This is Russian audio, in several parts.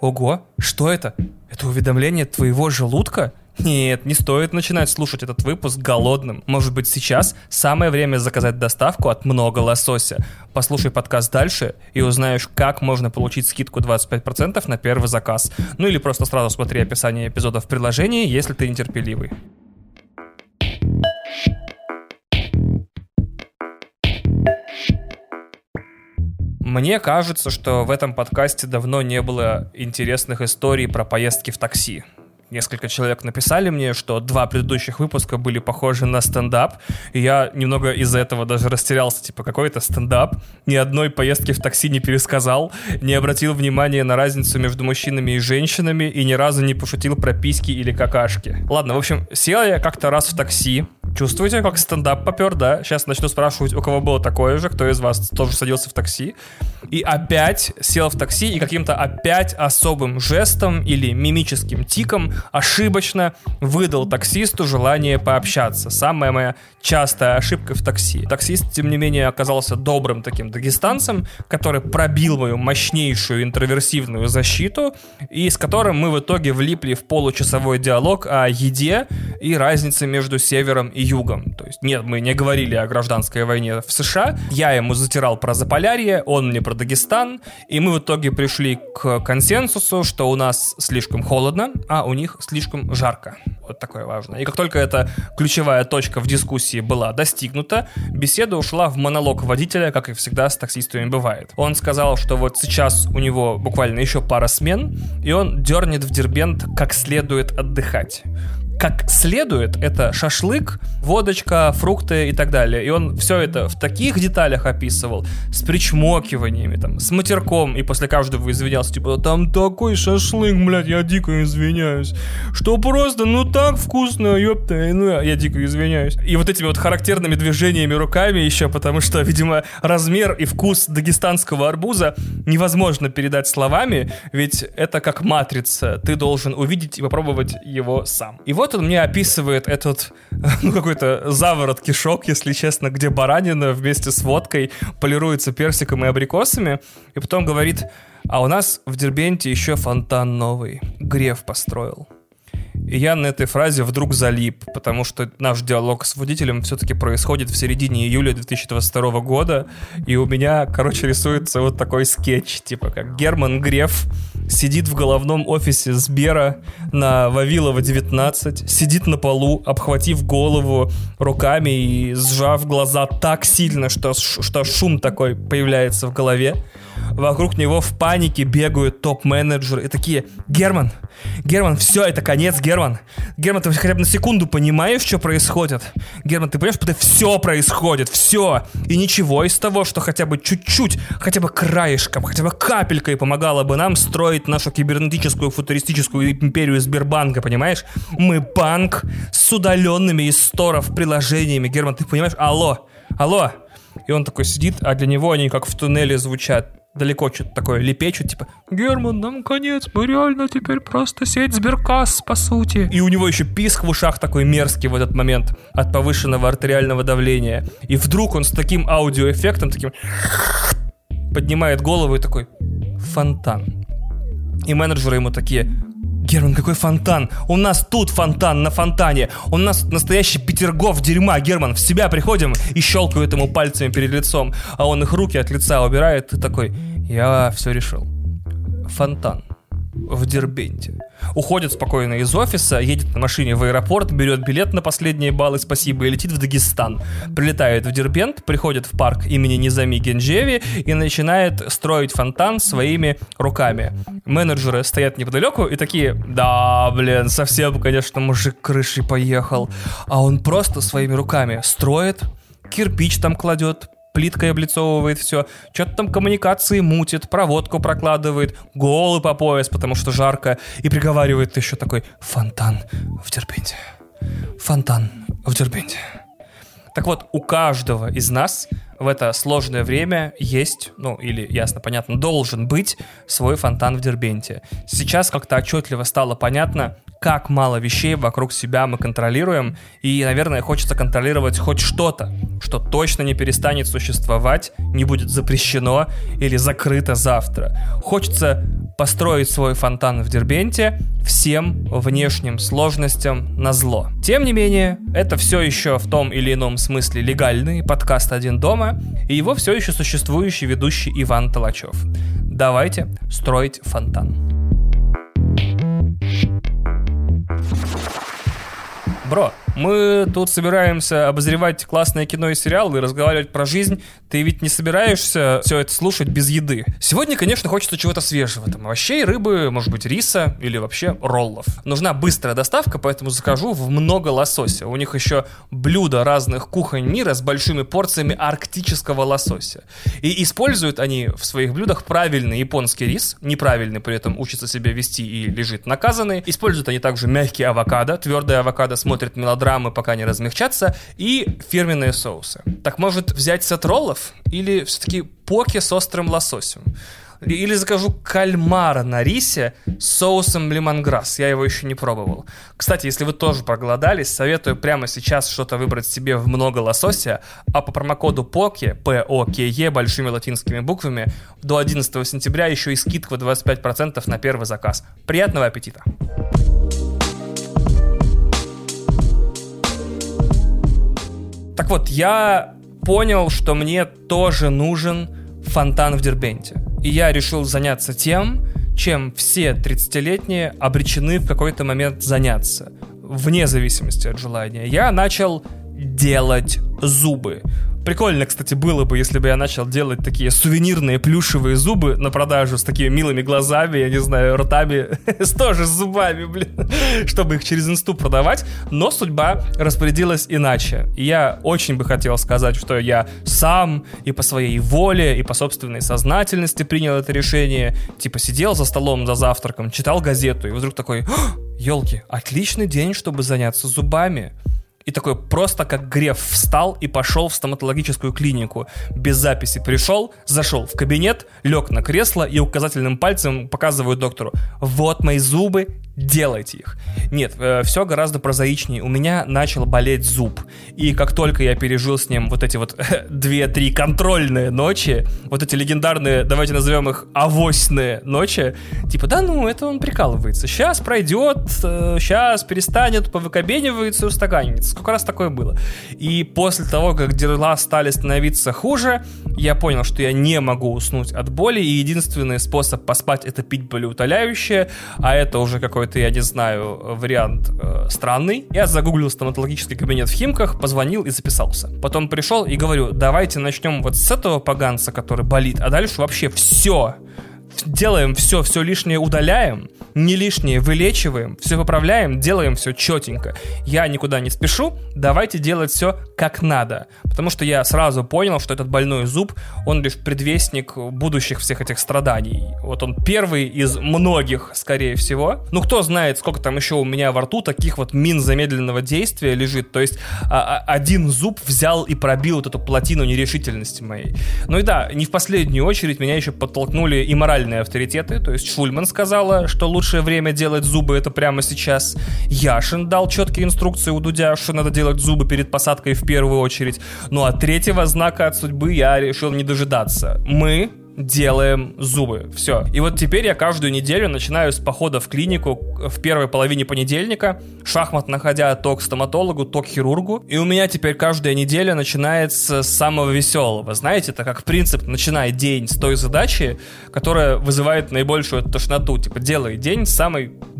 Ого, что это? Это уведомление твоего желудка? Нет, не стоит начинать слушать этот выпуск голодным. Может быть, сейчас самое время заказать доставку от много лосося. Послушай подкаст дальше и узнаешь, как можно получить скидку 25% на первый заказ. Ну или просто сразу смотри описание эпизода в приложении, если ты нетерпеливый. Мне кажется, что в этом подкасте давно не было интересных историй про поездки в такси несколько человек написали мне, что два предыдущих выпуска были похожи на стендап, и я немного из-за этого даже растерялся, типа, какой это стендап, ни одной поездки в такси не пересказал, не обратил внимания на разницу между мужчинами и женщинами, и ни разу не пошутил про письки или какашки. Ладно, в общем, сел я как-то раз в такси, Чувствуете, как стендап попер, да? Сейчас начну спрашивать, у кого было такое же, кто из вас тоже садился в такси. И опять сел в такси и каким-то опять особым жестом или мимическим тиком ошибочно выдал таксисту желание пообщаться. Самая моя частая ошибка в такси. Таксист, тем не менее, оказался добрым таким дагестанцем, который пробил мою мощнейшую интроверсивную защиту, и с которым мы в итоге влипли в получасовой диалог о еде и разнице между севером и югом. То есть, нет, мы не говорили о гражданской войне в США. Я ему затирал про Заполярье, он мне про Дагестан, и мы в итоге пришли к консенсусу, что у нас слишком холодно, а у них слишком жарко. Вот такое важное. И как только эта ключевая точка в дискуссии была достигнута, беседа ушла в монолог водителя, как и всегда с таксистами бывает. Он сказал, что вот сейчас у него буквально еще пара смен, и он дернет в Дербент как следует отдыхать как следует, это шашлык, водочка, фрукты и так далее. И он все это в таких деталях описывал, с причмокиваниями, там, с матерком, и после каждого извинялся, типа, там такой шашлык, блядь, я дико извиняюсь. Что просто, ну так вкусно, ёпта, ну я дико извиняюсь. И вот этими вот характерными движениями руками еще, потому что, видимо, размер и вкус дагестанского арбуза невозможно передать словами, ведь это как матрица, ты должен увидеть и попробовать его сам. И вот вот он мне описывает этот, ну, какой-то заворот кишок, если честно, где баранина вместе с водкой полируется персиком и абрикосами, и потом говорит, а у нас в Дербенте еще фонтан новый, Греф построил. И я на этой фразе вдруг залип, потому что наш диалог с водителем все-таки происходит в середине июля 2022 года, и у меня, короче, рисуется вот такой скетч, типа как Герман Греф сидит в головном офисе Сбера на Вавилова 19, сидит на полу, обхватив голову руками и сжав глаза так сильно, что, что шум такой появляется в голове. Вокруг него в панике бегают топ-менеджеры и такие, Герман, Герман, все, это конец, Герман. Герман, ты хотя бы на секунду понимаешь, что происходит? Герман, ты понимаешь, что все происходит, все. И ничего из того, что хотя бы чуть-чуть, хотя бы краешком, хотя бы капелькой помогало бы нам строить нашу кибернетическую футуристическую империю Сбербанка, понимаешь? Мы банк с удаленными из сторов приложениями. Герман, ты понимаешь? Алло, алло. И он такой сидит, а для него они как в туннеле звучат далеко что-то такое лепечут, типа «Герман, нам конец, мы реально теперь просто сеть сберкасс, по сути». И у него еще писк в ушах такой мерзкий в этот момент от повышенного артериального давления. И вдруг он с таким аудиоэффектом, таким поднимает голову и такой «фонтан». И менеджеры ему такие Герман, какой фонтан? У нас тут фонтан на фонтане. У нас настоящий Петергоф дерьма. Герман, в себя приходим и щелкают ему пальцами перед лицом. А он их руки от лица убирает и такой, я все решил. Фонтан в Дербенте. Уходит спокойно из офиса, едет на машине в аэропорт, берет билет на последние баллы, спасибо, и летит в Дагестан. Прилетает в Дербент, приходит в парк имени Низами Генджеви и начинает строить фонтан своими руками. Менеджеры стоят неподалеку и такие, да, блин, совсем, конечно, мужик крышей поехал. А он просто своими руками строит, кирпич там кладет, плиткой облицовывает все, что-то там коммуникации мутит, проводку прокладывает, голый по пояс, потому что жарко, и приговаривает еще такой «фонтан в Дербенте». Фонтан в Дербенте. Так вот, у каждого из нас в это сложное время есть, ну, или, ясно, понятно, должен быть свой фонтан в Дербенте. Сейчас как-то отчетливо стало понятно, как мало вещей вокруг себя мы контролируем, и, наверное, хочется контролировать хоть что-то, что точно не перестанет существовать, не будет запрещено или закрыто завтра. Хочется построить свой фонтан в Дербенте всем внешним сложностям на зло. Тем не менее, это все еще в том или ином смысле легальный подкаст «Один дома», и его все еще существующий ведущий Иван Толачев. Давайте строить фонтан. Бро, мы тут собираемся обозревать классное кино и сериалы и разговаривать про жизнь. Ты ведь не собираешься все это слушать без еды. Сегодня, конечно, хочется чего-то свежего. Там овощей, рыбы, может быть, риса или вообще роллов. Нужна быстрая доставка, поэтому закажу в много лосося. У них еще блюда разных кухонь мира с большими порциями арктического лосося. И используют они в своих блюдах правильный японский рис, неправильный при этом учится себя вести и лежит наказанный. Используют они также мягкий авокадо, твердый авокадо смотрит мелодраму мелодрамы пока не размягчатся, и фирменные соусы. Так может взять сет роллов или все-таки поки с острым лососем? Или закажу кальмара на рисе с соусом лимонграсс. Я его еще не пробовал. Кстати, если вы тоже проголодались, советую прямо сейчас что-то выбрать себе в много лосося, а по промокоду POKE, P-O-K-E, большими латинскими буквами, до 11 сентября еще и скидка в 25% на первый заказ. Приятного аппетита! Так вот, я понял, что мне тоже нужен фонтан в Дербенте. И я решил заняться тем, чем все 30-летние обречены в какой-то момент заняться, вне зависимости от желания. Я начал делать зубы. Прикольно, кстати, было бы, если бы я начал делать такие сувенирные плюшевые зубы на продажу с такими милыми глазами, я не знаю, ртами, с тоже зубами, блин, чтобы их через инсту продавать. Но судьба распорядилась иначе. Я очень бы хотел сказать, что я сам и по своей воле, и по собственной сознательности принял это решение. Типа сидел за столом за завтраком, читал газету, и вдруг такой, елки, отличный день, чтобы заняться зубами и такой просто как Греф встал и пошел в стоматологическую клинику. Без записи пришел, зашел в кабинет, лег на кресло и указательным пальцем показываю доктору. Вот мои зубы, делайте их. Нет, э, все гораздо прозаичнее. У меня начал болеть зуб. И как только я пережил с ним вот эти вот 2-3 контрольные ночи, вот эти легендарные, давайте назовем их авосьные ночи, типа, да ну, это он прикалывается. Сейчас пройдет, э, сейчас перестанет, повыкобенивается и устаканится. Сколько раз такое было? И после того, как дела стали становиться хуже, я понял, что я не могу уснуть от боли, и единственный способ поспать это пить болеутоляющее, а это уже какой-то какой-то, я не знаю, вариант э, странный. Я загуглил стоматологический кабинет в Химках, позвонил и записался. Потом пришел и говорю, давайте начнем вот с этого поганца, который болит, а дальше вообще все делаем все, все лишнее удаляем, не лишнее вылечиваем, все поправляем, делаем все четенько. Я никуда не спешу, давайте делать все как надо. Потому что я сразу понял, что этот больной зуб, он лишь предвестник будущих всех этих страданий. Вот он первый из многих, скорее всего. Ну, кто знает, сколько там еще у меня во рту таких вот мин замедленного действия лежит. То есть а, а, один зуб взял и пробил вот эту плотину нерешительности моей. Ну и да, не в последнюю очередь меня еще подтолкнули и моральные авторитеты. То есть Шульман сказала, что лучшее время делать зубы это прямо сейчас. Яшин дал четкие инструкции у Дудя, что надо делать зубы перед посадкой в первую очередь. Ну а третьего знака от судьбы я решил не дожидаться. Мы делаем зубы. Все. И вот теперь я каждую неделю начинаю с похода в клинику в первой половине понедельника, шахматно ходя то к стоматологу, то к хирургу. И у меня теперь каждая неделя начинается с самого веселого. Знаете, это как принцип начинай день с той задачи, которая вызывает наибольшую тошноту. Типа делай день с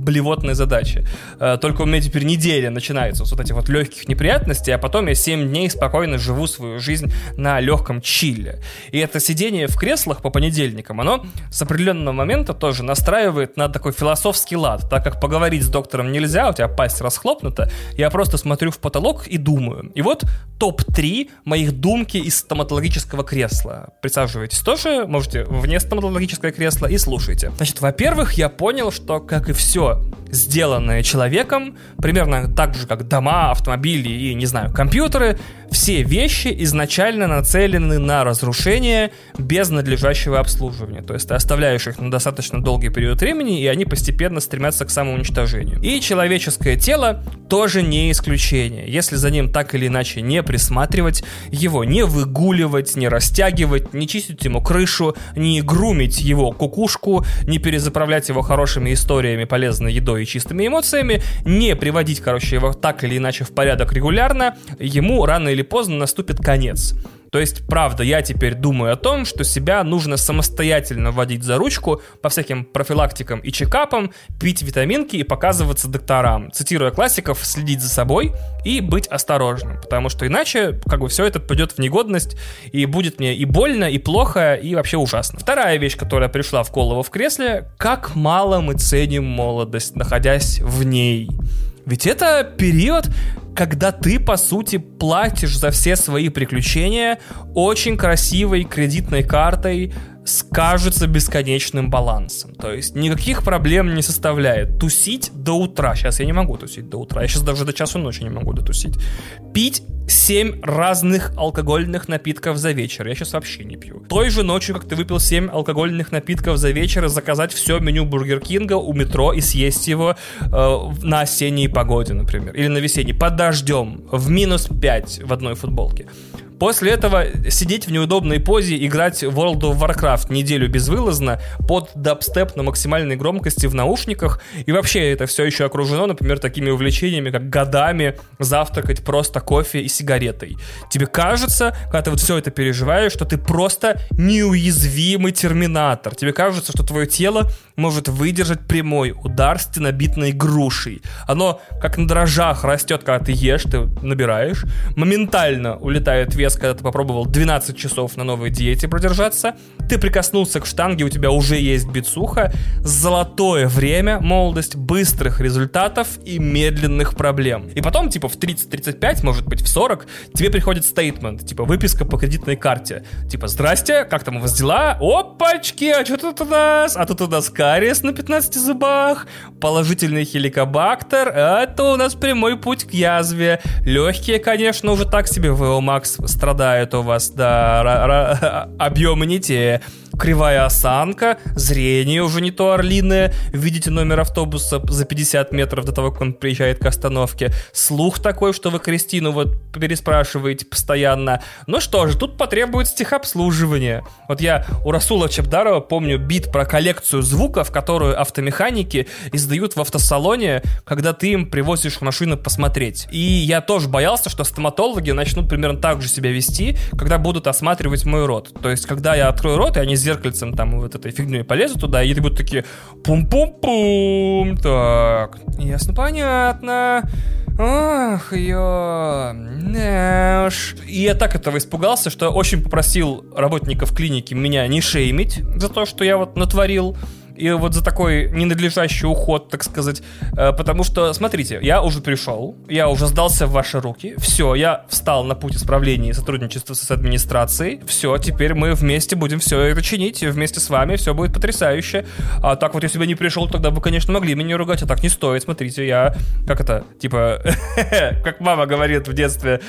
самой блевотной задачи. Э, только у меня теперь неделя начинается с вот этих вот легких неприятностей, а потом я 7 дней спокойно живу свою жизнь на легком чилле. И это сидение в креслах по понедельникам, оно с определенного момента тоже настраивает на такой философский лад, так как поговорить с доктором нельзя, у тебя пасть расхлопнута, я просто смотрю в потолок и думаю. И вот топ-3 моих думки из стоматологического кресла. Присаживайтесь тоже, можете вне стоматологическое кресло и слушайте. Значит, во-первых, я понял, что, как и все сделанное человеком, примерно так же, как дома, автомобили и, не знаю, компьютеры, все вещи изначально нацелены на разрушение без надлежащего обслуживания. То есть ты оставляешь их на достаточно долгий период времени, и они постепенно стремятся к самоуничтожению. И человеческое тело тоже не исключение. Если за ним так или иначе не присматривать, его не выгуливать, не растягивать, не чистить ему крышу, не грумить его кукушку, не перезаправлять его хорошими историями, полезной едой и чистыми эмоциями, не приводить, короче, его так или иначе в порядок регулярно, ему рано или поздно наступит конец. То есть, правда, я теперь думаю о том, что себя нужно самостоятельно вводить за ручку по всяким профилактикам и чекапам, пить витаминки и показываться докторам. Цитируя классиков, следить за собой и быть осторожным, потому что иначе как бы все это пойдет в негодность и будет мне и больно, и плохо, и вообще ужасно. Вторая вещь, которая пришла в голову в кресле, как мало мы ценим молодость, находясь в ней. Ведь это период, когда ты, по сути, платишь за все свои приключения очень красивой кредитной картой с, кажется, бесконечным балансом. То есть никаких проблем не составляет. Тусить до утра. Сейчас я не могу тусить до утра. Я сейчас даже до часу ночи не могу дотусить. Пить 7 разных алкогольных напитков за вечер. Я сейчас вообще не пью. Той же ночью, как ты выпил 7 алкогольных напитков за вечер, заказать все меню Бургер Кинга у метро и съесть его э, на осенней погоде, например. Или на весенней. Под дождем. В минус 5 в одной футболке. После этого сидеть в неудобной позе, играть в World of Warcraft неделю безвылазно под дабстеп на максимальной громкости в наушниках. И вообще это все еще окружено, например, такими увлечениями, как годами завтракать просто кофе и сигаретой. Тебе кажется, когда ты вот все это переживаешь, что ты просто неуязвимый терминатор. Тебе кажется, что твое тело может выдержать прямой удар стенобитной грушей. Оно как на дрожжах растет, когда ты ешь, ты набираешь. Моментально улетает вес, когда ты попробовал 12 часов на новой диете продержаться. Ты прикоснулся к штанге, у тебя уже есть бицуха. Золотое время, молодость, быстрых результатов и медленных проблем. И потом, типа, в 30-35, может быть, в 40, тебе приходит стейтмент, типа, выписка по кредитной карте. Типа, здрасте, как там у вас дела? Опачки, а что тут у нас? А тут у нас кариес на 15 зубах, положительный хеликобактер, это у нас прямой путь к язве. Легкие, конечно, уже так себе, ВО Макс страдают у вас, да, объемы не те кривая осанка, зрение уже не то орлиное, видите номер автобуса за 50 метров до того, как он приезжает к остановке, слух такой, что вы Кристину вот переспрашиваете постоянно. Ну что же, тут потребуется техобслуживание. Вот я у Расула Чебдарова помню бит про коллекцию звуков, которую автомеханики издают в автосалоне, когда ты им привозишь машину посмотреть. И я тоже боялся, что стоматологи начнут примерно так же себя вести, когда будут осматривать мой рот. То есть, когда я открою рот, и они зеркальцем там вот этой фигней полезут туда, и ты будут такие пум-пум-пум. Так, ясно, понятно. Ах, ё... И я так этого испугался, что очень попросил работников клиники меня не шеймить за то, что я вот натворил и вот за такой ненадлежащий уход, так сказать. Э, потому что, смотрите, я уже пришел, я уже сдался в ваши руки, все, я встал на путь исправления и сотрудничества с администрацией, все, теперь мы вместе будем все это чинить, вместе с вами все будет потрясающе. А так вот, если бы не пришел, тогда бы, конечно, могли меня ругать, а так не стоит, смотрите, я, как это, типа, как мама говорит в детстве,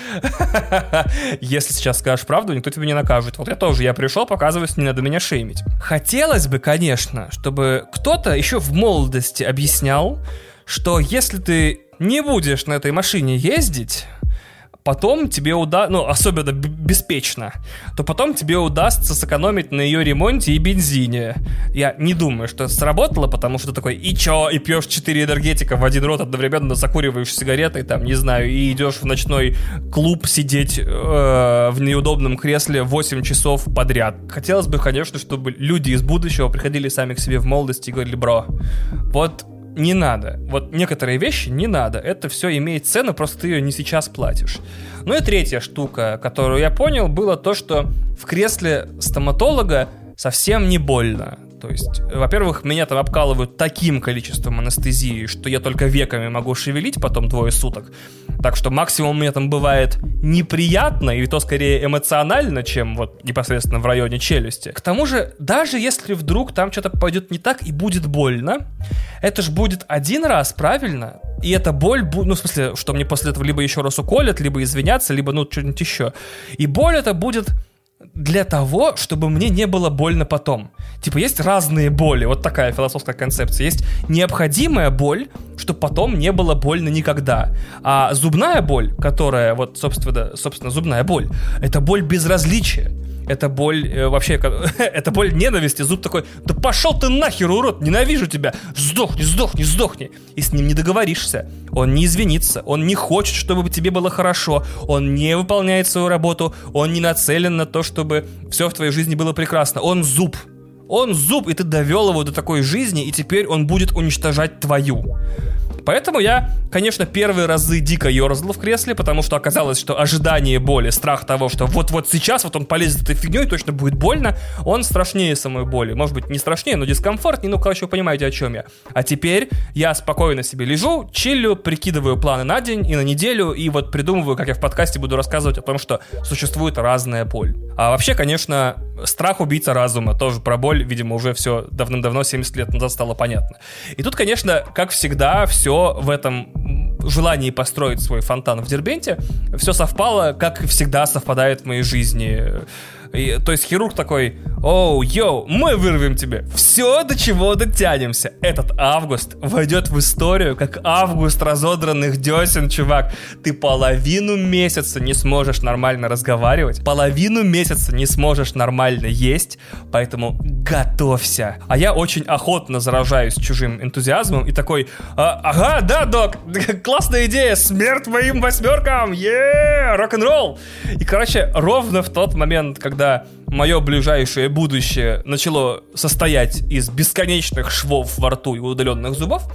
если сейчас скажешь правду, никто тебя не накажет. Вот я тоже, я пришел, показываюсь, не надо меня шеймить. Хотелось бы, конечно, чтобы чтобы кто-то еще в молодости объяснял, что если ты не будешь на этой машине ездить, потом тебе удастся, ну, особенно беспечно, то потом тебе удастся сэкономить на ее ремонте и бензине. Я не думаю, что это сработало, потому что такой, и чё, и пьешь 4 энергетика в один рот, одновременно закуриваешь сигаретой, там, не знаю, и идешь в ночной клуб сидеть э, в неудобном кресле 8 часов подряд. Хотелось бы, конечно, чтобы люди из будущего приходили сами к себе в молодости и говорили, бро, вот не надо. Вот некоторые вещи не надо. Это все имеет цену, просто ты ее не сейчас платишь. Ну и третья штука, которую я понял, было то, что в кресле стоматолога совсем не больно. То есть, во-первых, меня там обкалывают таким количеством анестезии, что я только веками могу шевелить потом двое суток. Так что максимум мне там бывает неприятно, и то скорее эмоционально, чем вот непосредственно в районе челюсти. К тому же, даже если вдруг там что-то пойдет не так и будет больно, это ж будет один раз, правильно? и эта боль, ну, в смысле, что мне после этого либо еще раз уколят, либо извиняться, либо, ну, что-нибудь еще. И боль это будет для того, чтобы мне не было больно потом. Типа, есть разные боли, вот такая философская концепция. Есть необходимая боль, чтобы потом не было больно никогда. А зубная боль, которая, вот, собственно, собственно зубная боль, это боль безразличия это боль э, вообще, это боль ненависти. Зуб такой, да пошел ты нахер, урод, ненавижу тебя, сдохни, сдохни, сдохни. И с ним не договоришься. Он не извинится, он не хочет, чтобы тебе было хорошо, он не выполняет свою работу, он не нацелен на то, чтобы все в твоей жизни было прекрасно. Он зуб. Он зуб, и ты довел его до такой жизни, и теперь он будет уничтожать твою. Поэтому я, конечно, первые разы дико ерзал в кресле, потому что оказалось, что ожидание боли, страх того, что вот-вот сейчас вот он полезет этой фигней, точно будет больно, он страшнее самой боли. Может быть, не страшнее, но дискомфортнее, ну, короче, вы понимаете, о чем я. А теперь я спокойно себе лежу, чиллю, прикидываю планы на день и на неделю, и вот придумываю, как я в подкасте буду рассказывать о том, что существует разная боль. А вообще, конечно, страх убийца разума, тоже про боль, видимо, уже все давным-давно, 70 лет назад стало понятно. И тут, конечно, как всегда, все в этом желании построить свой фонтан в Дербенте, все совпало, как всегда совпадает в моей жизни и, то есть хирург такой, оу, йоу, мы вырвем тебе все, до чего дотянемся. Этот август войдет в историю как август разодранных десен, чувак. Ты половину месяца не сможешь нормально разговаривать, половину месяца не сможешь нормально есть, поэтому готовься. А я очень охотно заражаюсь чужим энтузиазмом и такой, а, ага, да, док, классная идея, смерть моим восьмеркам, е рок-н-ролл. И, короче, ровно в тот момент, когда когда мое ближайшее будущее начало состоять из бесконечных швов во рту и удаленных зубов,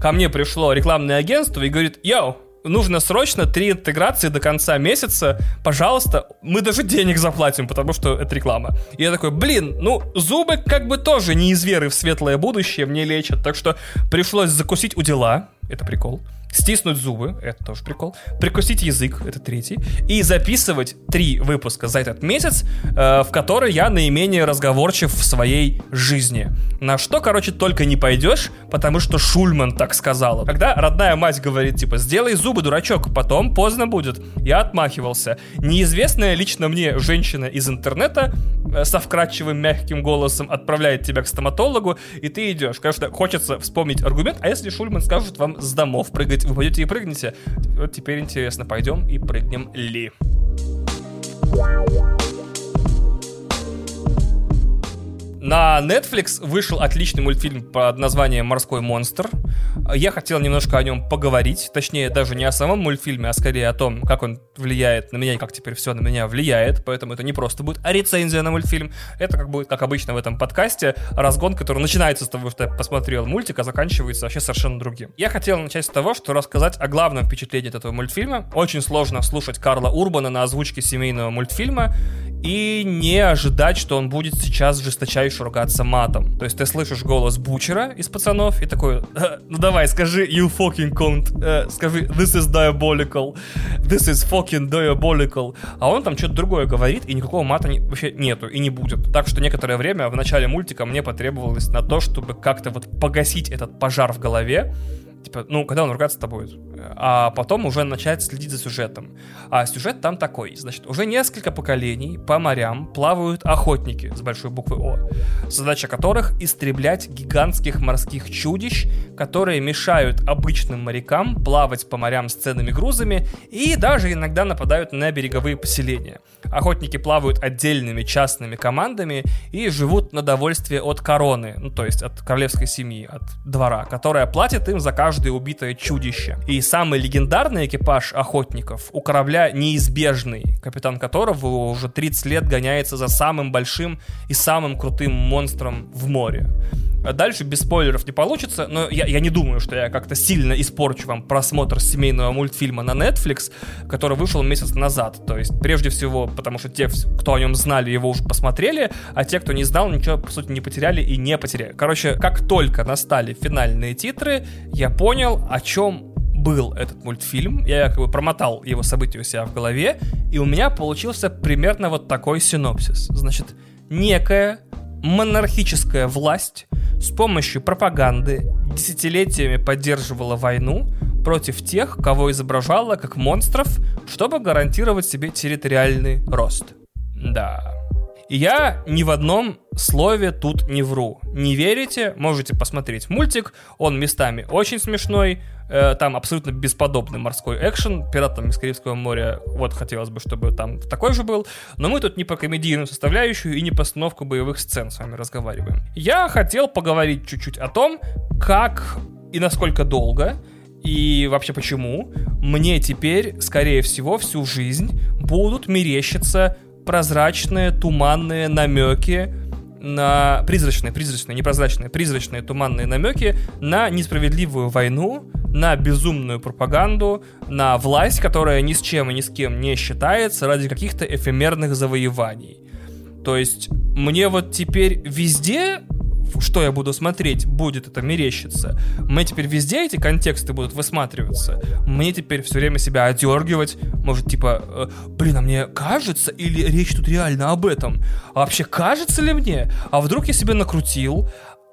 ко мне пришло рекламное агентство и говорит, йоу, нужно срочно три интеграции до конца месяца, пожалуйста, мы даже денег заплатим, потому что это реклама. И я такой, блин, ну, зубы как бы тоже не из веры в светлое будущее мне лечат, так что пришлось закусить у дела, это прикол, стиснуть зубы, это тоже прикол, прикусить язык, это третий, и записывать три выпуска за этот месяц, э, в которые я наименее разговорчив в своей жизни. На что, короче, только не пойдешь, потому что Шульман так сказала. Когда родная мать говорит, типа, сделай зубы, дурачок, потом поздно будет, я отмахивался. Неизвестная лично мне женщина из интернета э, со вкрадчивым мягким голосом отправляет тебя к стоматологу, и ты идешь. Конечно, хочется вспомнить аргумент, а если Шульман скажет вам с домов прыгать говорит, вы пойдете и прыгнете. Вот теперь интересно, пойдем и прыгнем ли. На Netflix вышел отличный мультфильм под названием «Морской монстр». Я хотел немножко о нем поговорить, точнее, даже не о самом мультфильме, а скорее о том, как он влияет на меня и как теперь все на меня влияет, поэтому это не просто будет а рецензия на мультфильм, это как будет, как обычно в этом подкасте, разгон, который начинается с того, что я посмотрел мультик, а заканчивается вообще совершенно другим. Я хотел начать с того, что рассказать о главном впечатлении от этого мультфильма. Очень сложно слушать Карла Урбана на озвучке семейного мультфильма, и не ожидать, что он будет сейчас жесточайше ругаться матом. То есть ты слышишь голос Бучера из пацанов и такой, «Э, ну давай, скажи you fucking cunt, э, скажи this is diabolical, this is fucking diabolical, а он там что-то другое говорит, и никакого мата вообще нету и не будет. Так что некоторое время в начале мультика мне потребовалось на то, чтобы как-то вот погасить этот пожар в голове, Типа, ну, когда он ругаться с тобой. А потом уже начать следить за сюжетом. А сюжет там такой. Значит, уже несколько поколений по морям плавают охотники с большой буквы О, задача которых истреблять гигантских морских чудищ, которые мешают обычным морякам плавать по морям с ценными грузами и даже иногда нападают на береговые поселения. Охотники плавают отдельными частными командами и живут на довольствие от короны, ну то есть от королевской семьи, от двора, которая платит им за каждое убитое чудище. И самый легендарный экипаж охотников у корабля неизбежный, капитан которого уже 30 лет гоняется за самым большим и самым крутым монстром в море. Дальше без спойлеров не получится, но я, я не думаю, что я как-то сильно испорчу вам просмотр семейного мультфильма на Netflix, который вышел месяц назад. То есть, прежде всего, потому что те, кто о нем знали, его уже посмотрели, а те, кто не знал, ничего, по сути, не потеряли и не потеряли. Короче, как только настали финальные титры, я понял, о чем был этот мультфильм, я как бы промотал его события у себя в голове, и у меня получился примерно вот такой синопсис. Значит, некая монархическая власть с помощью пропаганды десятилетиями поддерживала войну против тех, кого изображала как монстров, чтобы гарантировать себе территориальный рост. Да. Я ни в одном слове тут не вру. Не верите? Можете посмотреть мультик. Он местами очень смешной. Э, там абсолютно бесподобный морской экшен. Пиратам из Карибского моря. Вот хотелось бы, чтобы там такой же был. Но мы тут не про комедийную составляющую и не постановку боевых сцен с вами разговариваем. Я хотел поговорить чуть-чуть о том, как и насколько долго и вообще почему мне теперь, скорее всего, всю жизнь будут мерещиться прозрачные, туманные намеки на призрачные, призрачные, непрозрачные, призрачные туманные намеки на несправедливую войну, на безумную пропаганду, на власть, которая ни с чем и ни с кем не считается ради каких-то эфемерных завоеваний. То есть мне вот теперь везде что я буду смотреть, будет это мерещиться. Мне теперь везде эти контексты будут высматриваться. Мне теперь все время себя одергивать. Может, типа, э, блин, а мне кажется, или речь тут реально об этом? А вообще кажется ли мне? А вдруг я себя накрутил?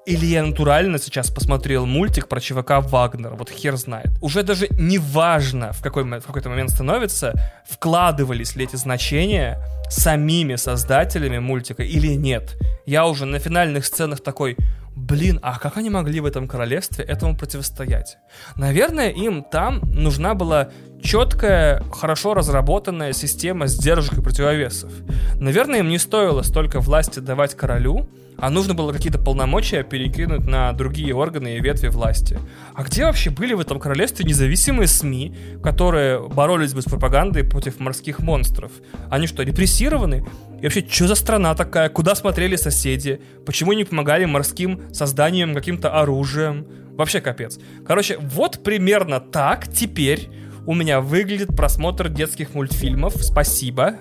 Или я натурально сейчас посмотрел мультик про чувака Вагнера, вот хер знает. Уже даже не важно, в, какой, в какой-то момент становится, вкладывались ли эти значения самими создателями мультика или нет. Я уже на финальных сценах такой, блин, а как они могли в этом королевстве этому противостоять? Наверное, им там нужна была четкая, хорошо разработанная система сдержек и противовесов. Наверное, им не стоило столько власти давать королю, а нужно было какие-то полномочия перекинуть на другие органы и ветви власти. А где вообще были в этом королевстве независимые СМИ, которые боролись бы с пропагандой против морских монстров? Они что, репрессированы? И вообще, что за страна такая? Куда смотрели соседи? Почему не помогали морским созданием каким-то оружием? Вообще капец. Короче, вот примерно так теперь у меня выглядит просмотр детских мультфильмов. Спасибо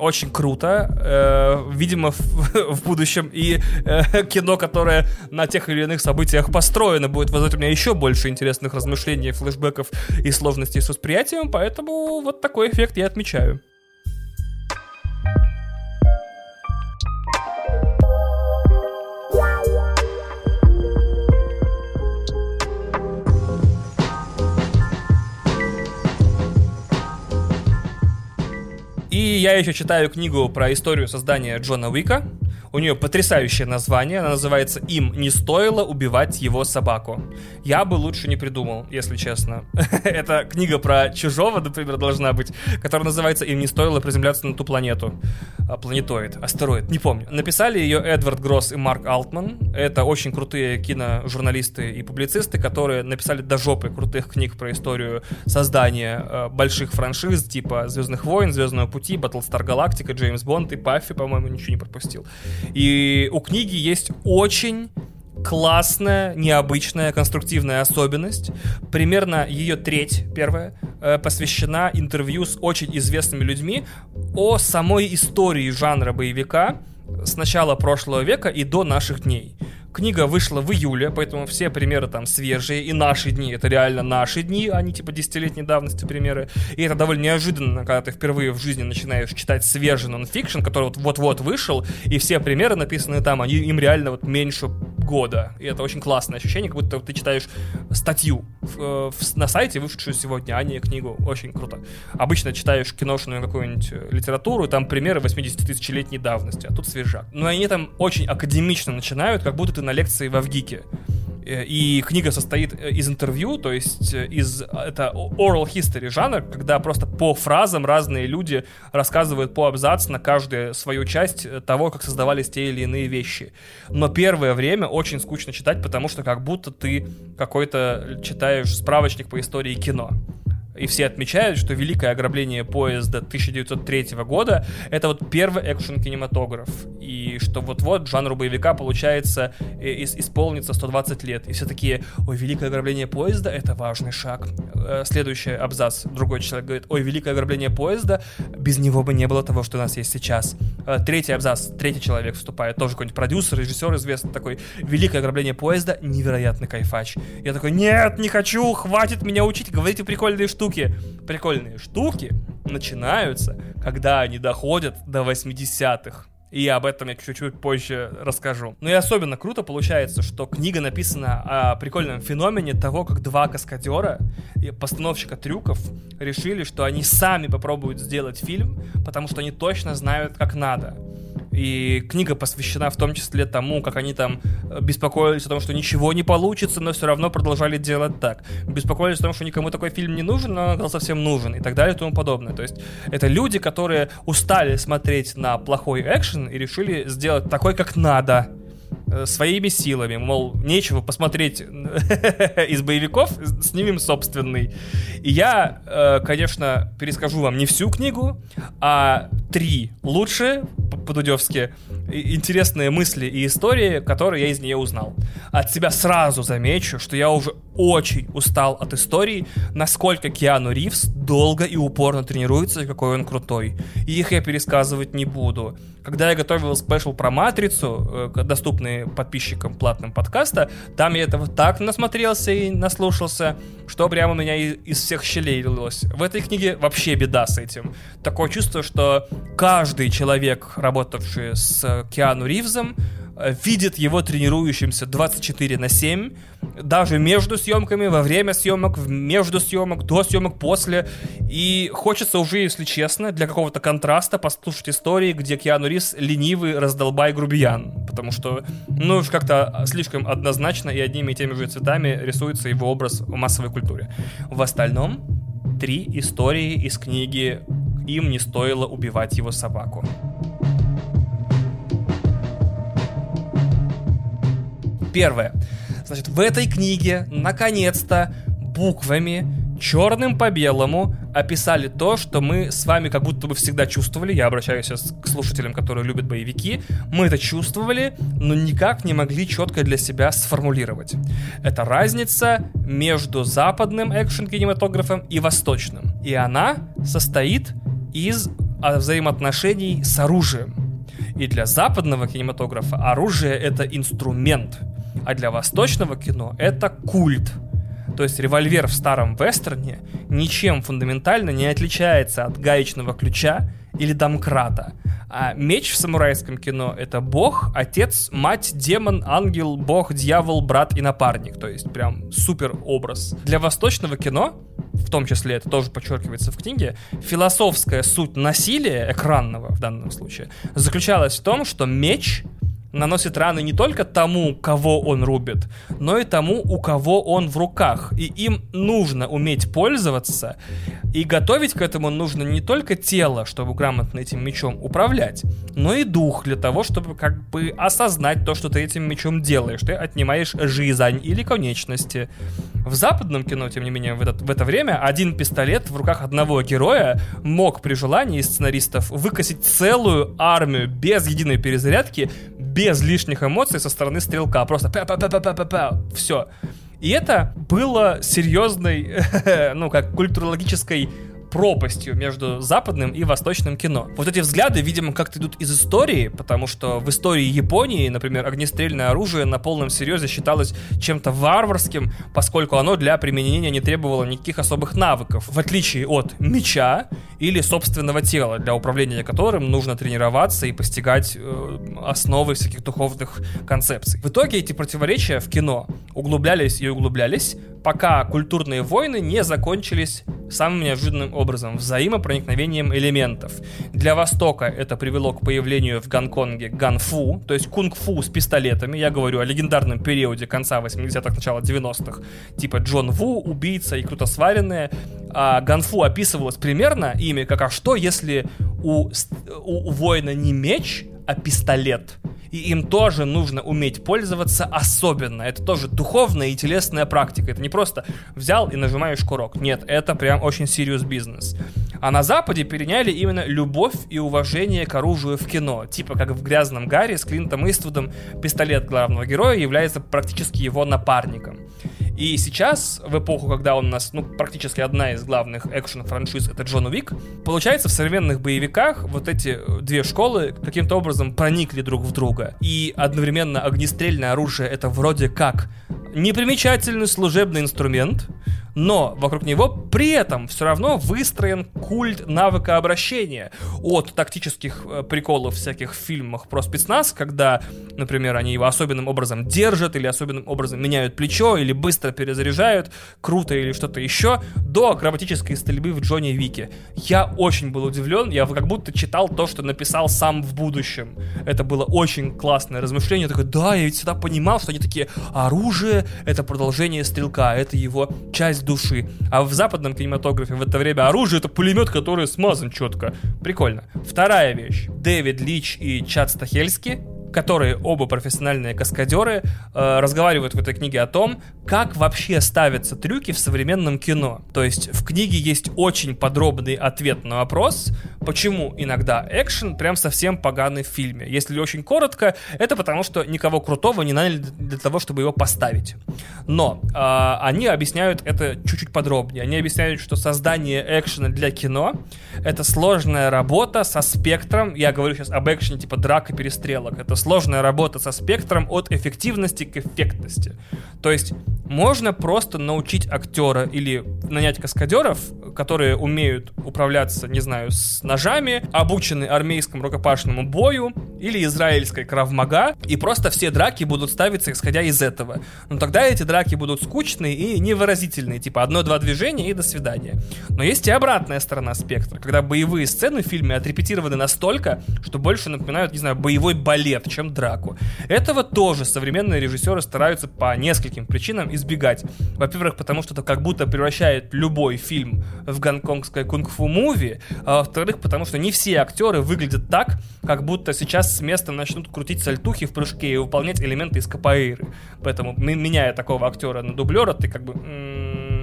очень круто. Э, видимо, в, в будущем и э, кино, которое на тех или иных событиях построено, будет вызывать у меня еще больше интересных размышлений, флешбеков и сложностей с восприятием, поэтому вот такой эффект я отмечаю. Я еще читаю книгу про историю создания Джона Уика. У нее потрясающее название. Она называется «Им не стоило убивать его собаку». Я бы лучше не придумал, если честно. Это книга про чужого, например, должна быть, которая называется «Им не стоило приземляться на ту планету». А, планетоид, астероид, не помню. Написали ее Эдвард Гросс и Марк Алтман. Это очень крутые киножурналисты и публицисты, которые написали до жопы крутых книг про историю создания э, больших франшиз, типа «Звездных войн», «Звездного пути», «Баттлстар Галактика», «Джеймс Бонд» и «Паффи», по-моему, ничего не пропустил. И у книги есть очень классная, необычная, конструктивная особенность. Примерно ее треть, первая, э, посвящена интервью с очень известными людьми о самой истории жанра боевика с начала прошлого века и до наших дней. Книга вышла в июле, поэтому все примеры там свежие, и наши дни, это реально наши дни, а не типа десятилетней давности примеры. И это довольно неожиданно, когда ты впервые в жизни начинаешь читать свежий нонфикшн, который вот-вот вышел, и все примеры написаны там, они им реально вот меньше года. И это очень классное ощущение, как будто ты читаешь статью в, в, на сайте, вышедшую сегодня, а не книгу. Очень круто. Обычно читаешь киношную какую-нибудь э, литературу, там примеры 80 тысячелетней давности, а тут свежак. Но они там очень академично начинают, как будто ты на лекции в Авгике. Э, и книга состоит э, из интервью, то есть э, из это oral history жанр, когда просто по фразам разные люди рассказывают по абзац на каждую свою часть того, как создавались те или иные вещи. Но первое время очень скучно читать, потому что как будто ты какой-то читаешь справочник по истории кино и все отмечают, что «Великое ограбление поезда» 1903 года — это вот первый экшен-кинематограф, и что вот-вот жанру боевика, получается, исполнится 120 лет. И все такие «Ой, «Великое ограбление поезда» — это важный шаг». Э, следующий абзац, другой человек говорит «Ой, «Великое ограбление поезда» — без него бы не было того, что у нас есть сейчас». Э, третий абзац, третий человек вступает, тоже какой-нибудь продюсер, режиссер известный такой «Великое ограбление поезда» — невероятный кайфач. Я такой «Нет, не хочу, хватит меня учить, говорите прикольные штуки» штуки, прикольные штуки начинаются, когда они доходят до 80-х. И об этом я чуть-чуть позже расскажу. Ну и особенно круто получается, что книга написана о прикольном феномене того, как два каскадера и постановщика трюков решили, что они сами попробуют сделать фильм, потому что они точно знают, как надо. И книга посвящена в том числе тому, как они там э, беспокоились о том, что ничего не получится, но все равно продолжали делать так. Беспокоились о том, что никому такой фильм не нужен, но он оказался совсем нужен и так далее и тому подобное. То есть это люди, которые устали смотреть на плохой экшен и решили сделать такой, как надо своими силами, мол, нечего посмотреть из боевиков, снимем собственный. И я, э, конечно, перескажу вам не всю книгу, а три лучше по-дудевски интересные мысли и истории, которые я из нее узнал. От себя сразу замечу, что я уже очень устал от истории, насколько Киану Ривз долго и упорно тренируется и какой он крутой. И их я пересказывать не буду. Когда я готовил спешл про Матрицу, э, доступный подписчикам платным подкаста, там я этого так насмотрелся и наслушался, что прямо меня из всех щелей лилось. В этой книге вообще беда с этим. Такое чувство, что каждый человек, работавший с Киану Ривзом, видит его тренирующимся 24 на 7, даже между съемками, во время съемок, между съемок, до съемок, после. И хочется уже, если честно, для какого-то контраста послушать истории, где Киану Ривз ленивый раздолбай грубиян. Потому что, ну, уж как-то слишком однозначно и одними и теми же цветами рисуется его образ в массовой культуре. В остальном, три истории из книги «Им не стоило убивать его собаку». Первое. Значит, в этой книге, наконец-то, буквами, черным по белому, описали то, что мы с вами как будто бы всегда чувствовали. Я обращаюсь сейчас к слушателям, которые любят боевики. Мы это чувствовали, но никак не могли четко для себя сформулировать. Это разница между западным экшен-кинематографом и восточным. И она состоит из а, взаимоотношений с оружием. И для западного кинематографа оружие это инструмент – а для восточного кино это культ. То есть револьвер в старом вестерне ничем фундаментально не отличается от гаечного ключа или домкрата. А меч в самурайском кино — это бог, отец, мать, демон, ангел, бог, дьявол, брат и напарник. То есть прям супер образ. Для восточного кино, в том числе это тоже подчеркивается в книге, философская суть насилия экранного в данном случае заключалась в том, что меч — наносит раны не только тому, кого он рубит, но и тому, у кого он в руках. И им нужно уметь пользоваться, и готовить к этому нужно не только тело, чтобы грамотно этим мечом управлять, но и дух для того, чтобы как бы осознать то, что ты этим мечом делаешь. Ты отнимаешь жизнь или конечности. В западном кино, тем не менее, в, этот, в это время один пистолет в руках одного героя мог при желании сценаристов выкосить целую армию без единой перезарядки, без лишних эмоций со стороны стрелка. Просто па-па-па-па-па-па. Все. И это было серьезной, ну, как культурологической пропастью между западным и восточным кино. Вот эти взгляды, видимо, как-то идут из истории, потому что в истории Японии, например, огнестрельное оружие на полном серьезе считалось чем-то варварским, поскольку оно для применения не требовало никаких особых навыков, в отличие от меча или собственного тела, для управления которым нужно тренироваться и постигать э, основы всяких духовных концепций. В итоге эти противоречия в кино углублялись и углублялись, пока культурные войны не закончились самым неожиданным образом, взаимопроникновением элементов. Для Востока это привело к появлению в Гонконге ганфу, то есть кунг-фу с пистолетами. Я говорю о легендарном периоде конца 80-х, начала 90-х. Типа Джон Ву, убийца и круто сваренные. А ганфу описывалось примерно ими, как а что, если у, у, у воина не меч, а пистолет – и им тоже нужно уметь пользоваться особенно. Это тоже духовная и телесная практика. Это не просто взял и нажимаешь курок. Нет, это прям очень serious бизнес. А на Западе переняли именно любовь и уважение к оружию в кино. Типа как в «Грязном Гарри» с Клинтом Иствудом пистолет главного героя является практически его напарником. И сейчас, в эпоху, когда он у нас, ну, практически одна из главных экшен-франшиз, это Джон Уик, получается, в современных боевиках вот эти две школы каким-то образом проникли друг в друга. И одновременно огнестрельное оружие — это вроде как непримечательный служебный инструмент, но вокруг него при этом все равно выстроен культ навыка обращения от тактических э, приколов всяких фильмах про спецназ, когда, например, они его особенным образом держат или особенным образом меняют плечо или быстро перезаряжают, круто или что-то еще, до акробатической стрельбы в Джонни Вике. Я очень был удивлен, я как будто читал то, что написал сам в будущем. Это было очень классное размышление. Я такой, да, я ведь всегда понимал, что они такие, оружие — это продолжение стрелка, это его часть души. А в западном кинематографе в это время оружие — это пулемет, который смазан четко. Прикольно. Вторая вещь. Дэвид Лич и Чад Стахельски которые оба профессиональные каскадеры, э, разговаривают в этой книге о том, как вообще ставятся трюки в современном кино. То есть в книге есть очень подробный ответ на вопрос, почему иногда экшен прям совсем поганый в фильме. Если очень коротко, это потому что никого крутого не наняли для того, чтобы его поставить. Но э, они объясняют это чуть-чуть подробнее. Они объясняют, что создание экшена для кино это сложная работа со спектром. Я говорю сейчас об экшене типа драка, перестрелок. Это сложная работа со спектром от эффективности к эффектности. То есть можно просто научить актера или нанять каскадеров, которые умеют управляться, не знаю, с ножами, обучены армейскому рукопашному бою или израильской кравмага, и просто все драки будут ставиться исходя из этого. Но тогда эти драки будут скучные и невыразительные, типа одно-два движения и до свидания. Но есть и обратная сторона спектра, когда боевые сцены в фильме отрепетированы настолько, что больше напоминают, не знаю, боевой балет, чем драку. Этого тоже современные режиссеры стараются по нескольким причинам избегать. Во-первых, потому что это как будто превращает любой фильм в гонконгское кунг-фу муви, а во-вторых, потому что не все актеры выглядят так, как будто сейчас с места начнут крутить сальтухи в прыжке и выполнять элементы из капоэйры. Поэтому, меняя такого актера на дублера, ты как бы...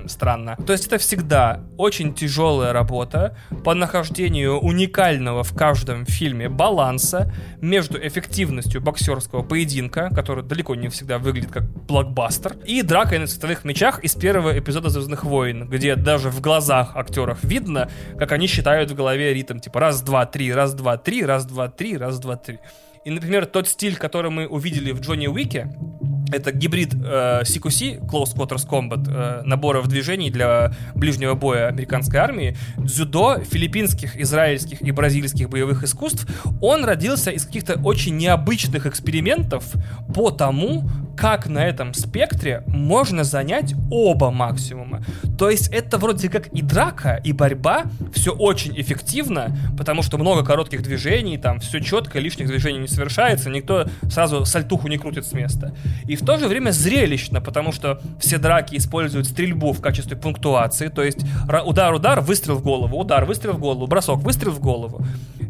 Странно. То есть это всегда очень тяжелая работа по нахождению уникального в каждом фильме баланса между эффективностью боксерского поединка, который далеко не всегда выглядит как блокбастер, и дракой на цветовых мечах из первого эпизода «Звездных войн», где даже в глазах актеров видно, как они считают в голове ритм, типа раз, два, три, раз, И, например, тот стиль, который мы увидели в Джонни Уике, это гибрид э, CQC, Close Quarters Combat, э, наборов движений для ближнего боя американской армии, дзюдо, филиппинских, израильских и бразильских боевых искусств, он родился из каких-то очень необычных экспериментов по тому, как на этом спектре можно занять оба максимума. То есть это вроде как и драка, и борьба, все очень эффективно, потому что много коротких движений, там все четко, лишних движений не совершается, никто сразу сальтуху не крутит с места. И в то же время зрелищно, потому что все драки используют стрельбу в качестве пунктуации, то есть удар-удар, выстрел в голову, удар, выстрел в голову, бросок, выстрел в голову.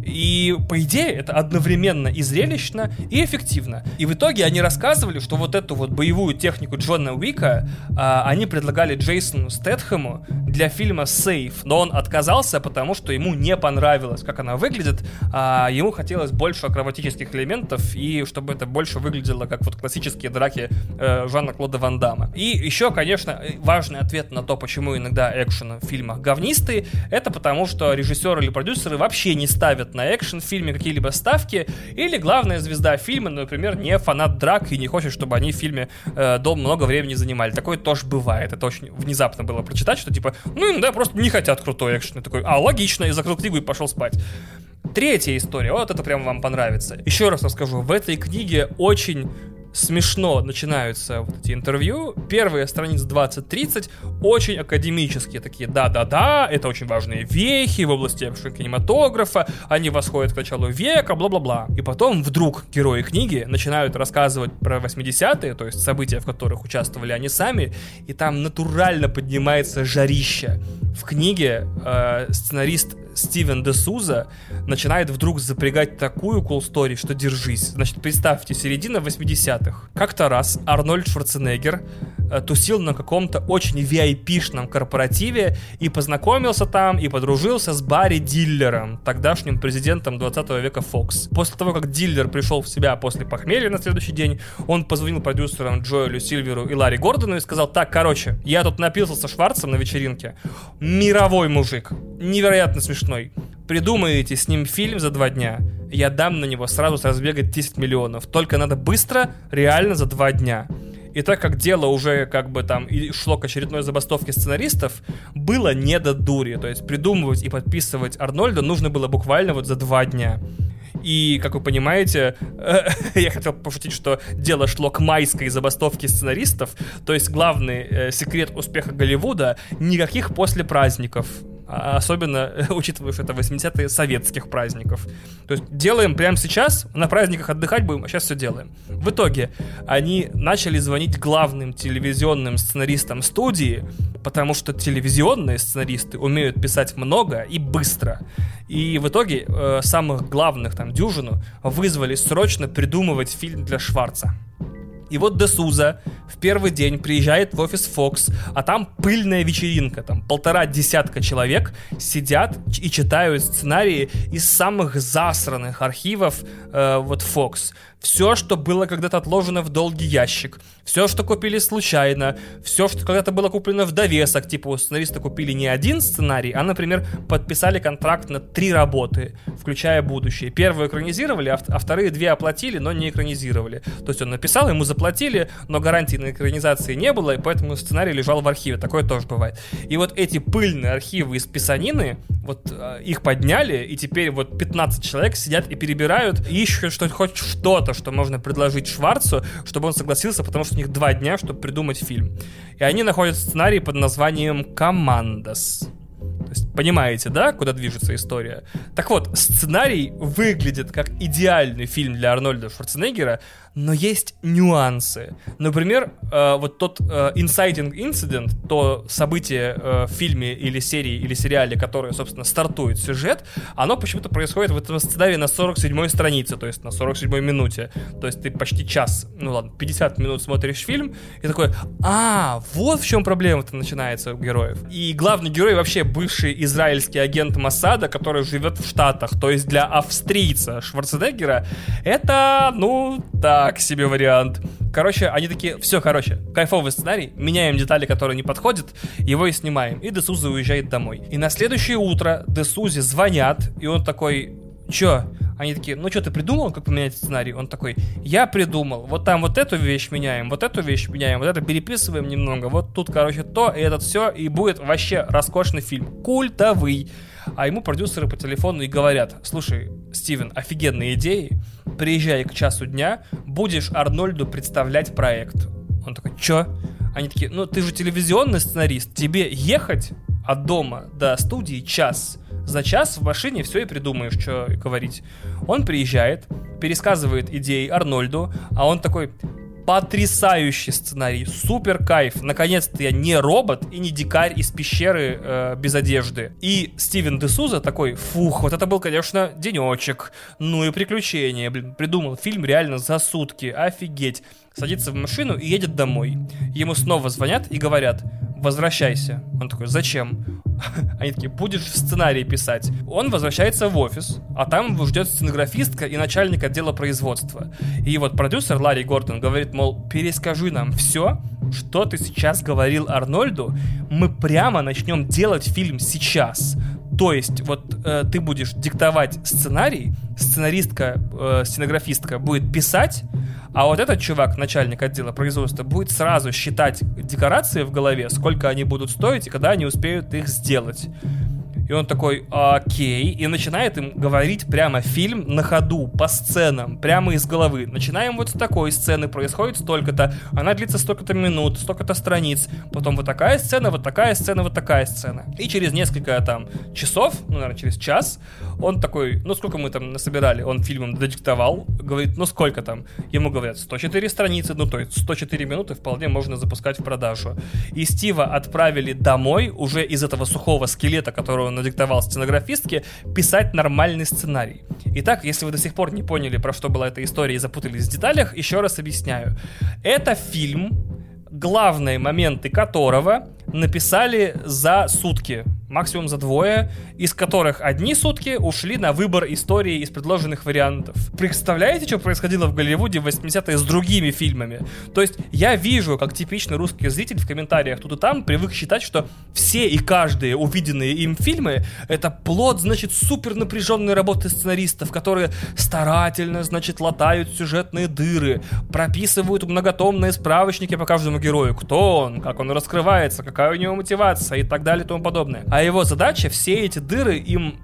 И, по идее, это одновременно и зрелищно, и эффективно. И в итоге они рассказывали, что вот эту вот боевую технику Джона Уика а, они предлагали Джейсону Стэтхэму для фильма «Сейф», но он отказался, потому что ему не понравилось, как она выглядит, а ему хотелось больше акробатических элементов, и чтобы это больше выглядело как вот классические драки э, Жана Клода Ван Дамма. И еще, конечно, важный ответ на то, почему иногда экшен в фильмах говнистые, это потому, что режиссеры или продюсеры вообще не ставят на экшен в фильме какие-либо ставки, или главная звезда фильма, например, не фанат драк и не хочет, чтобы они в фильме э, дом много времени занимали. Такое тоже бывает. Это очень внезапно было прочитать, что типа, ну, да, просто не хотят крутой экшен. И такой, а, логично, и закрыл книгу и пошел спать. Третья история, вот это прям вам понравится. Еще раз расскажу, в этой книге очень смешно начинаются вот эти интервью. Первые страниц 20-30 очень академические такие. Да-да-да, это очень важные вехи в области кинематографа, они восходят к началу века, бла-бла-бла. И потом вдруг герои книги начинают рассказывать про 80-е, то есть события, в которых участвовали они сами, и там натурально поднимается жарище. В книге э, сценарист Стивен де Суза начинает вдруг запрягать такую cool story, что держись. Значит, представьте, середина 80-х. Как-то раз Арнольд Шварценеггер э, тусил на каком-то очень VIP-шном корпоративе и познакомился там и подружился с Барри Диллером, тогдашним президентом 20 века Fox. После того, как Диллер пришел в себя после похмелья на следующий день, он позвонил продюсерам Джоэлю Сильверу и Ларри Гордону и сказал, так, короче, я тут напился со Шварцем на вечеринке. Мировой мужик. Невероятно смешно смешной. Придумаете с ним фильм за два дня, я дам на него сразу с разбега 10 миллионов. Только надо быстро, реально за два дня. И так как дело уже как бы там и шло к очередной забастовке сценаристов, было не до дури. То есть придумывать и подписывать Арнольда нужно было буквально вот за два дня. И, как вы понимаете, я хотел пошутить, что дело шло к майской забастовке сценаристов. То есть главный э, секрет успеха Голливуда — никаких после праздников. А особенно учитывая, что это 80-е советских праздников. То есть делаем прямо сейчас, на праздниках отдыхать будем, а сейчас все делаем. В итоге они начали звонить главным телевизионным сценаристам студии, потому что телевизионные сценаристы умеют писать много и быстро. И в итоге э, самых главных, там, дюжину, вызвали срочно придумывать фильм для Шварца. И вот Десуза в первый день приезжает в офис Fox, а там пыльная вечеринка, там полтора десятка человек сидят и читают сценарии из самых засранных архивов э, вот Fox все, что было когда-то отложено в долгий ящик, все, что купили случайно, все, что когда-то было куплено в довесок, типа у сценариста купили не один сценарий, а, например, подписали контракт на три работы, включая будущее. Первую экранизировали, а, а вторые две оплатили, но не экранизировали. То есть он написал, ему заплатили, но гарантии на экранизации не было, и поэтому сценарий лежал в архиве. Такое тоже бывает. И вот эти пыльные архивы из писанины, вот э, их подняли, и теперь вот 15 человек сидят и перебирают, и ищут что хоть что-то что-то, что можно предложить Шварцу, чтобы он согласился, потому что у них два дня, чтобы придумать фильм. И они находят сценарий под названием «Командос». Понимаете, да, куда движется история? Так вот, сценарий выглядит как идеальный фильм для Арнольда Шварценеггера, но есть нюансы. Например, э, вот тот э, inciting incident, то событие э, в фильме или серии или сериале, которое, собственно, стартует сюжет, оно почему-то происходит в этом сценарии на 47-й странице, то есть на 47-й минуте. То есть ты почти час, ну ладно, 50 минут смотришь фильм и такой, а, вот в чем проблема-то начинается у героев. И главный герой вообще бывший израильский агент Масада, который живет в Штатах. То есть для австрийца Шварценеггера это, ну, так себе вариант. Короче, они такие, все, короче, кайфовый сценарий, меняем детали, которые не подходят, его и снимаем. И Десуза уезжает домой. И на следующее утро Десузе звонят, и он такой, чё? Они такие, ну что, ты придумал, как поменять сценарий? Он такой, я придумал. Вот там вот эту вещь меняем, вот эту вещь меняем, вот это переписываем немного. Вот тут, короче, то, и этот все, и будет вообще роскошный фильм. Культовый. А ему продюсеры по телефону и говорят, слушай, Стивен, офигенные идеи, приезжай к часу дня, будешь Арнольду представлять проект. Он такой, чё? Они такие, ну ты же телевизионный сценарист, тебе ехать от дома до студии час. За час в машине все и придумаешь, что говорить. Он приезжает, пересказывает идеи Арнольду, а он такой, потрясающий сценарий, супер кайф. Наконец-то я не робот и не дикарь из пещеры э, без одежды. И Стивен Десуза такой, фух, вот это был, конечно, денечек. Ну и приключения, блин, придумал фильм реально за сутки, офигеть. Садится в машину и едет домой. Ему снова звонят и говорят, возвращайся. Он такой, зачем? Они такие, будешь сценарий писать. Он возвращается в офис, а там его ждет сценографистка и начальник отдела производства. И вот продюсер Ларри Гордон говорит, мол, перескажи нам все, что ты сейчас говорил Арнольду, мы прямо начнем делать фильм сейчас. То есть, вот э, ты будешь диктовать сценарий, сценаристка, э, сценографистка будет писать, а вот этот чувак, начальник отдела производства, будет сразу считать декорации в голове, сколько они будут стоить и когда они успеют их сделать. И он такой, окей, и начинает им говорить прямо фильм на ходу, по сценам, прямо из головы. Начинаем вот с такой сцены, происходит столько-то, она длится столько-то минут, столько-то страниц, потом вот такая сцена, вот такая сцена, вот такая сцена. И через несколько там часов, ну, наверное, через час, он такой, ну, сколько мы там насобирали, он фильмом додиктовал, говорит, ну, сколько там? Ему говорят, 104 страницы, ну, то есть 104 минуты вполне можно запускать в продажу. И Стива отправили домой уже из этого сухого скелета, который он надиктовал сценографистке, писать нормальный сценарий. Итак, если вы до сих пор не поняли, про что была эта история и запутались в деталях, еще раз объясняю. Это фильм, главные моменты которого написали за сутки максимум за двое, из которых одни сутки ушли на выбор истории из предложенных вариантов. Представляете, что происходило в Голливуде в 80-е с другими фильмами? То есть я вижу, как типичный русский зритель в комментариях тут и там привык считать, что все и каждые увиденные им фильмы это плод, значит, супер напряженной работы сценаристов, которые старательно, значит, латают сюжетные дыры, прописывают многотомные справочники по каждому герою, кто он, как он раскрывается, какая у него мотивация и так далее и тому подобное. А его задача все эти дыры им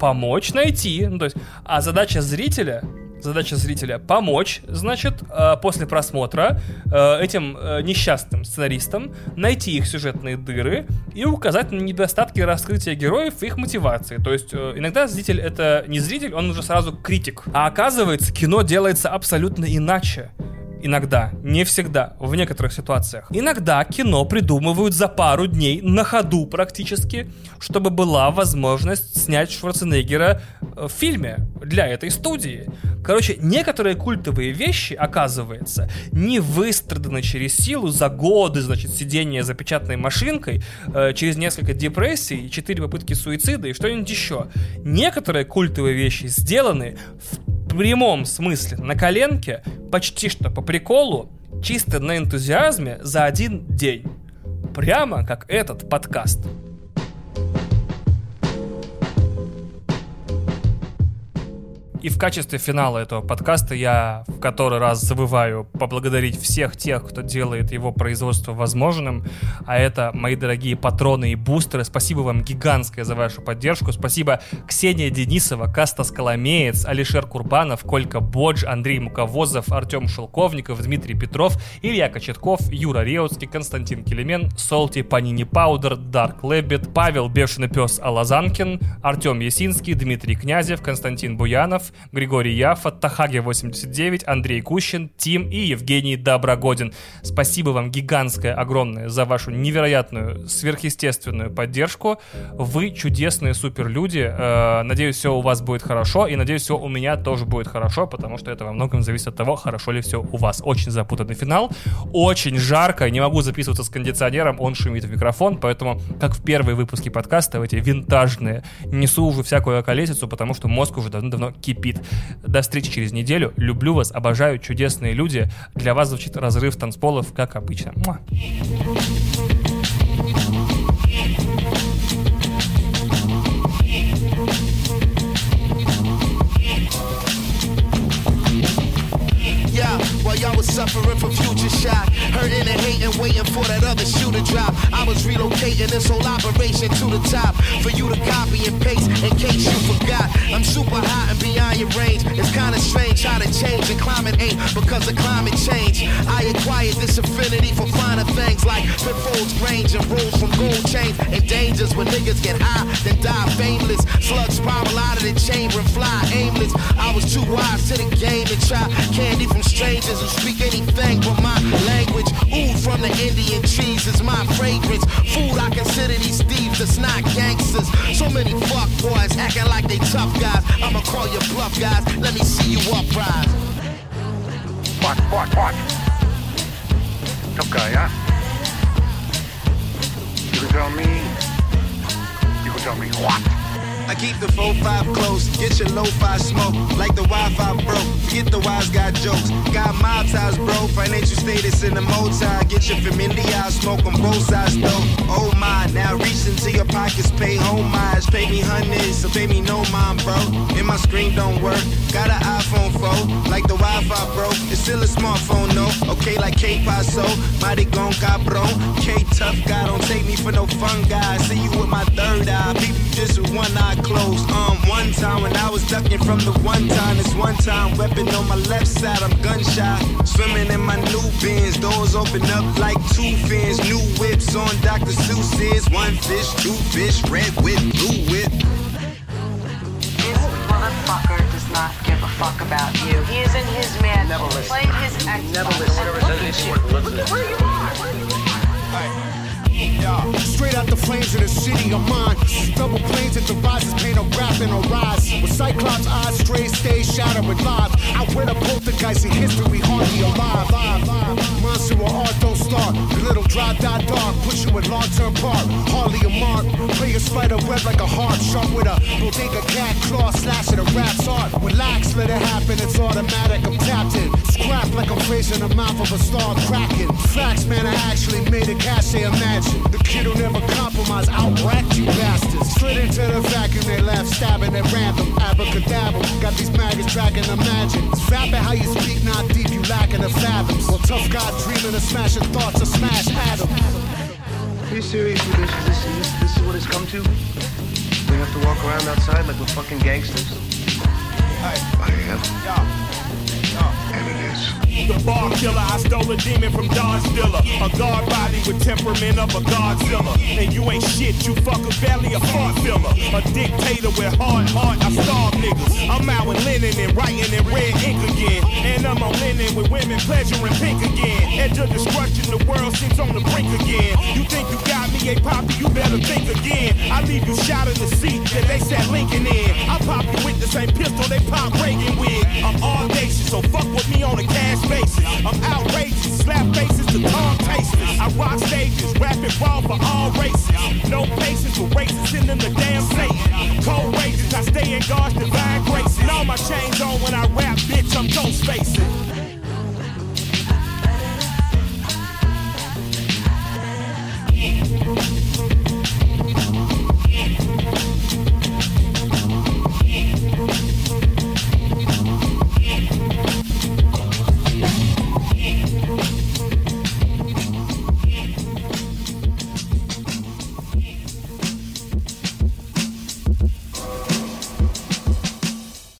помочь найти. Ну, то есть, а задача зрителя задача зрителя помочь, значит, э, после просмотра э, этим э, несчастным сценаристам найти их сюжетные дыры и указать на недостатки раскрытия героев и их мотивации. То есть иногда зритель это не зритель, он уже сразу критик. А оказывается, кино делается абсолютно иначе. Иногда, не всегда, в некоторых ситуациях. Иногда кино придумывают за пару дней на ходу практически, чтобы была возможность снять Шварценеггера в фильме для этой студии. Короче, некоторые культовые вещи, оказывается, не выстраданы через силу за годы, значит, сидения за печатной машинкой, э, через несколько депрессий, четыре попытки суицида и что-нибудь еще. Некоторые культовые вещи сделаны в прямом смысле на коленке, почти что по приколу, чисто на энтузиазме за один день. Прямо как этот подкаст. И в качестве финала этого подкаста я в который раз забываю поблагодарить всех тех, кто делает его производство возможным. А это мои дорогие патроны и бустеры. Спасибо вам гигантское за вашу поддержку. Спасибо Ксения Денисова, Каста Скаломеец, Алишер Курбанов, Колька Бодж, Андрей Муковозов, Артем Шелковников, Дмитрий Петров, Илья Кочетков, Юра Реутский, Константин Келемен, Солти, Панини Паудер, Дарк Лебед, Павел Бешеный Пес Алазанкин, Артем Ясинский, Дмитрий Князев, Константин Буянов, Григорий Яфа, Тахаги89, Андрей Кущин, Тим и Евгений Доброгодин. Спасибо вам гигантское, огромное за вашу невероятную, сверхъестественную поддержку. Вы чудесные суперлюди. Э, надеюсь, все у вас будет хорошо, и надеюсь, все у меня тоже будет хорошо, потому что это во многом зависит от того, хорошо ли все у вас. Очень запутанный финал, очень жарко, не могу записываться с кондиционером, он шумит в микрофон, поэтому, как в первые выпуски подкаста, в эти винтажные, несу уже всякую околесицу, потому что мозг уже давно-давно кипит кипит. До встречи через неделю. Люблю вас, обожаю, чудесные люди. Для вас звучит разрыв танцполов, как обычно. Муа. Suffering from future shock. Hurting and hating, waiting for that other shoe to drop. I was relocating this whole operation to the top for you to copy and paste in case you forgot. I'm super hot and beyond your range. It's kinda strange how to change the climate ain't because of climate change. I acquired this affinity for finer things like pitfalls, range, and rules from gold chains and dangers when niggas get high, then die fameless. Slugs spiral out of the chamber and fly aimless. I was too wise to the game to try candy from strangers who speak anything but my language. Ooh, from the Indian trees is my fragrance. Food, I consider these thieves that's not gangsters. So many fuck boys acting like they tough guys. I'ma call you bluff guys. Let me see you uprise. What? Tough guy? You can tell me. You can tell me what? I keep the 4-5 close, get your lo-fi smoke. Like the Wi-Fi broke, get the wise guy jokes. Got mob ties, bro, financial status in the multi. Get your familiar, smoke on both sides though. Oh my, pockets, pay homage. Pay me hundreds, so pay me no mind, bro. And my screen don't work, got an iPhone 4. Like the Wi-Fi broke, it's still a smartphone, no. Okay, like K-Paso, mighty gon' cabron. K-Tough guy, don't take me for no fun guy. See you with my third eye, people just with one eye closed. Um, one time when I was ducking from the one time, this one time weapon on my left side, I'm gunshot. Swimming in my new bins, doors open up like two fins. New whips on Dr. Seuss's. One fish, two fish, red with blue whip. This motherfucker does not give a fuck about you. He is in his man. Never listen. Playing his Xbox. Never listen. And look. Look at where you are. Where you are. Straight out the flames of the city of mine. Double planes at the rises, paint a rap and a rise. With Cyclops eyes, straight stay with live. I wear the poltergeist in history, hardly alive. Live, live. Monster or art don't start. The little dry, die dark, push you with long term part. Hardly your mark. Play a spider web like a heart, sharp with a bodega cat claw slashing a rap's art. Relax, let it happen, it's automatic, I'm tapped in. Scrap like I'm facing the mouth of a star cracking. Facts, man, I actually made a cache, imagine. The kid who never compromise, outracked you bastards. Slid into the vacuum, they laugh, stabbing at random. Abracadabra, got these maggots tracking imagine. Vapid how you speak, not deep, you lacking the fathoms. Well, tough guy dreaming of smashing thoughts of smash atoms. Are you serious with this? This, this? this is what it's come to? We have to walk around outside like we're fucking gangsters? I am. And it is. The bar killer, I stole a demon from Don Stiller. A guard body with temperament of a Godzilla. And you ain't shit, you belly a fart filler. A dictator with hard heart, I starve niggas. I'm out with linen and writing in red ink again. And I'm on linen with women pleasuring pink again. Edge of destruction, the world seems on the brink again. You think you got me, a poppy, you better think again. I leave you shot in the seat that they sat Lincoln in. I pop you with the same pistol they pop Reagan with. I'm audacious, so fuck with me on the cash I'm outrageous, slap faces to tongue tasters. I rock stages, rapping raw for all races. No patience for racists in the damn Satan. Cold rages, I stay in God's divine grace. And all my chains on when I rap, bitch, I'm ghost facing. Thank